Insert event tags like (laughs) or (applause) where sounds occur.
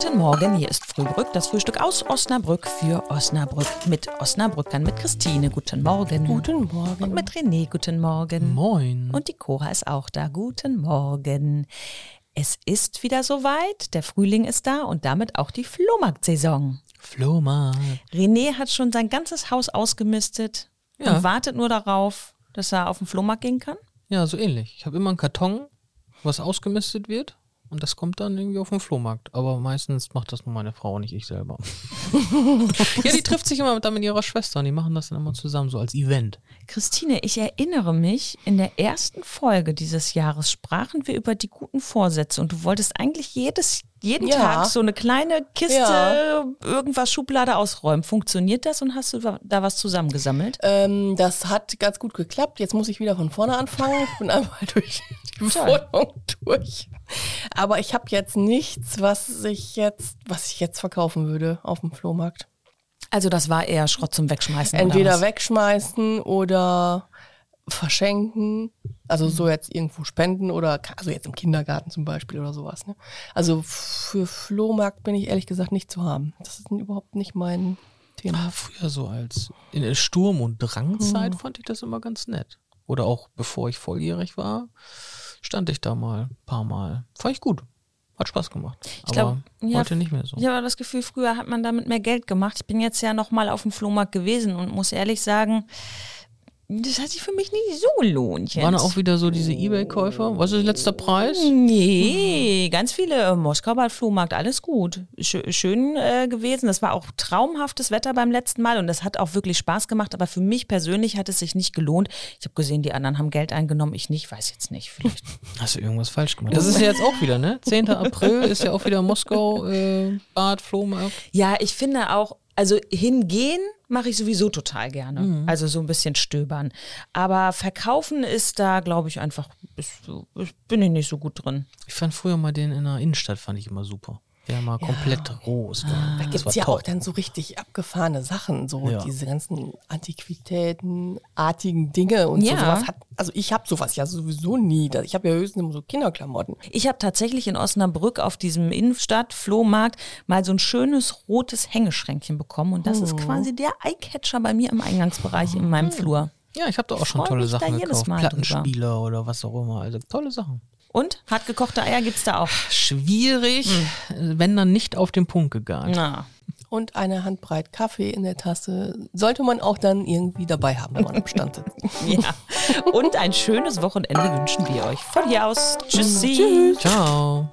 Guten Morgen, hier ist Frühbrück, das Frühstück aus Osnabrück für Osnabrück mit Osnabrückern, mit Christine. Guten Morgen. Guten Morgen. Und mit René, guten Morgen. Moin. Und die Cora ist auch da. Guten Morgen. Es ist wieder soweit, der Frühling ist da und damit auch die Flohmarktsaison. Flohmarkt. René hat schon sein ganzes Haus ausgemistet Ja. und wartet nur darauf, dass er auf den Flohmarkt gehen kann. Ja, so ähnlich. Ich habe immer einen Karton, was ausgemistet wird. Und das kommt dann irgendwie auf den Flohmarkt. Aber meistens macht das nur meine Frau, nicht ich selber. (laughs) ja, die trifft sich immer dann mit ihrer Schwester und die machen das dann immer zusammen, so als Event. Christine, ich erinnere mich, in der ersten Folge dieses Jahres sprachen wir über die guten Vorsätze und du wolltest eigentlich jedes, jeden Ja. Tag so eine kleine Kiste, Ja. irgendwas Schublade ausräumen. Funktioniert das und hast du da was zusammengesammelt? Ähm, das hat ganz gut geklappt. Jetzt muss ich wieder von vorne anfangen. Ich bin (laughs) einmal durch die. Wohnung durch. Aber ich habe jetzt nichts, was ich jetzt, was ich jetzt verkaufen würde auf dem Flohmarkt. Also das war eher Schrott zum Wegschmeißen. oder Entweder was? wegschmeißen oder verschenken. Also so jetzt irgendwo spenden oder also jetzt im Kindergarten zum Beispiel oder sowas. Ne? Also für Flohmarkt bin ich ehrlich gesagt nicht zu haben. Das ist überhaupt nicht mein Thema. Ah, früher so als in der Sturm- und Drangzeit fand ich das immer ganz nett. Oder auch bevor ich volljährig war, stand ich da mal ein paar Mal. Fand ich gut. Hat Spaß gemacht. Ich glaub, aber ja, heute nicht mehr so. Ich habe aber das Gefühl, früher hat man damit mehr Geld gemacht. Ich bin jetzt ja noch mal auf dem Flohmarkt gewesen und muss ehrlich sagen, das hat sich für mich nicht so gelohnt. Jetzt. Waren auch wieder so diese Ebay-Käufer? Was ist letzter Preis? Nee, ganz viele. äh, Moskauer Flohmarkt, alles gut. Schö schön äh, gewesen. Das war auch traumhaftes Wetter beim letzten Mal und das hat auch wirklich Spaß gemacht. Aber für mich persönlich hat es sich nicht gelohnt. Ich habe gesehen, die anderen haben Geld eingenommen. Ich nicht, weiß jetzt nicht. Vielleicht. (laughs) Hast du irgendwas falsch gemacht? Das ist ja (laughs) jetzt auch wieder, ne? 10. April ist ja auch wieder Moskau, äh, Bad, Flohmarkt. ja, ich finde auch, also hingehen mache ich sowieso total gerne. Also so ein bisschen stöbern. Aber verkaufen ist da, glaube ich, einfach, ist, bin ich nicht so gut drin. Ich fand früher mal den in der Innenstadt, fand ich immer super. Der mal komplett roh. Da Das gibt war es ja toll. auch dann so richtig abgefahrene Sachen, so Ja. diese ganzen Antiquitätenartigen Dinge und Ja. so sowas. Hat, also ich habe sowas ja sowieso nie. Da- Ich habe ja höchstens immer so Kinderklamotten. Ich habe tatsächlich in Osnabrück auf diesem Innenstadt-Flohmarkt mal so ein schönes rotes Hängeschränkchen bekommen. Und das ist quasi der Eyecatcher bei mir im Eingangsbereich in meinem Flur. Ja, ich habe da auch schon freu tolle da Sachen jedes gekauft. Mal Plattenspieler oder was auch immer. Also tolle Sachen. Und hart gekochte Eier gibt's da auch. Schwierig, wenn dann nicht auf den Punkt gegangen. Na. Und eine Handbreit Kaffee in der Tasse sollte man auch dann irgendwie dabei haben, wenn man am Stand sitzt. (laughs) Ja. Und ein schönes Wochenende wünschen wir euch. Von hier aus. Tschüssi. Tschüss. Ciao.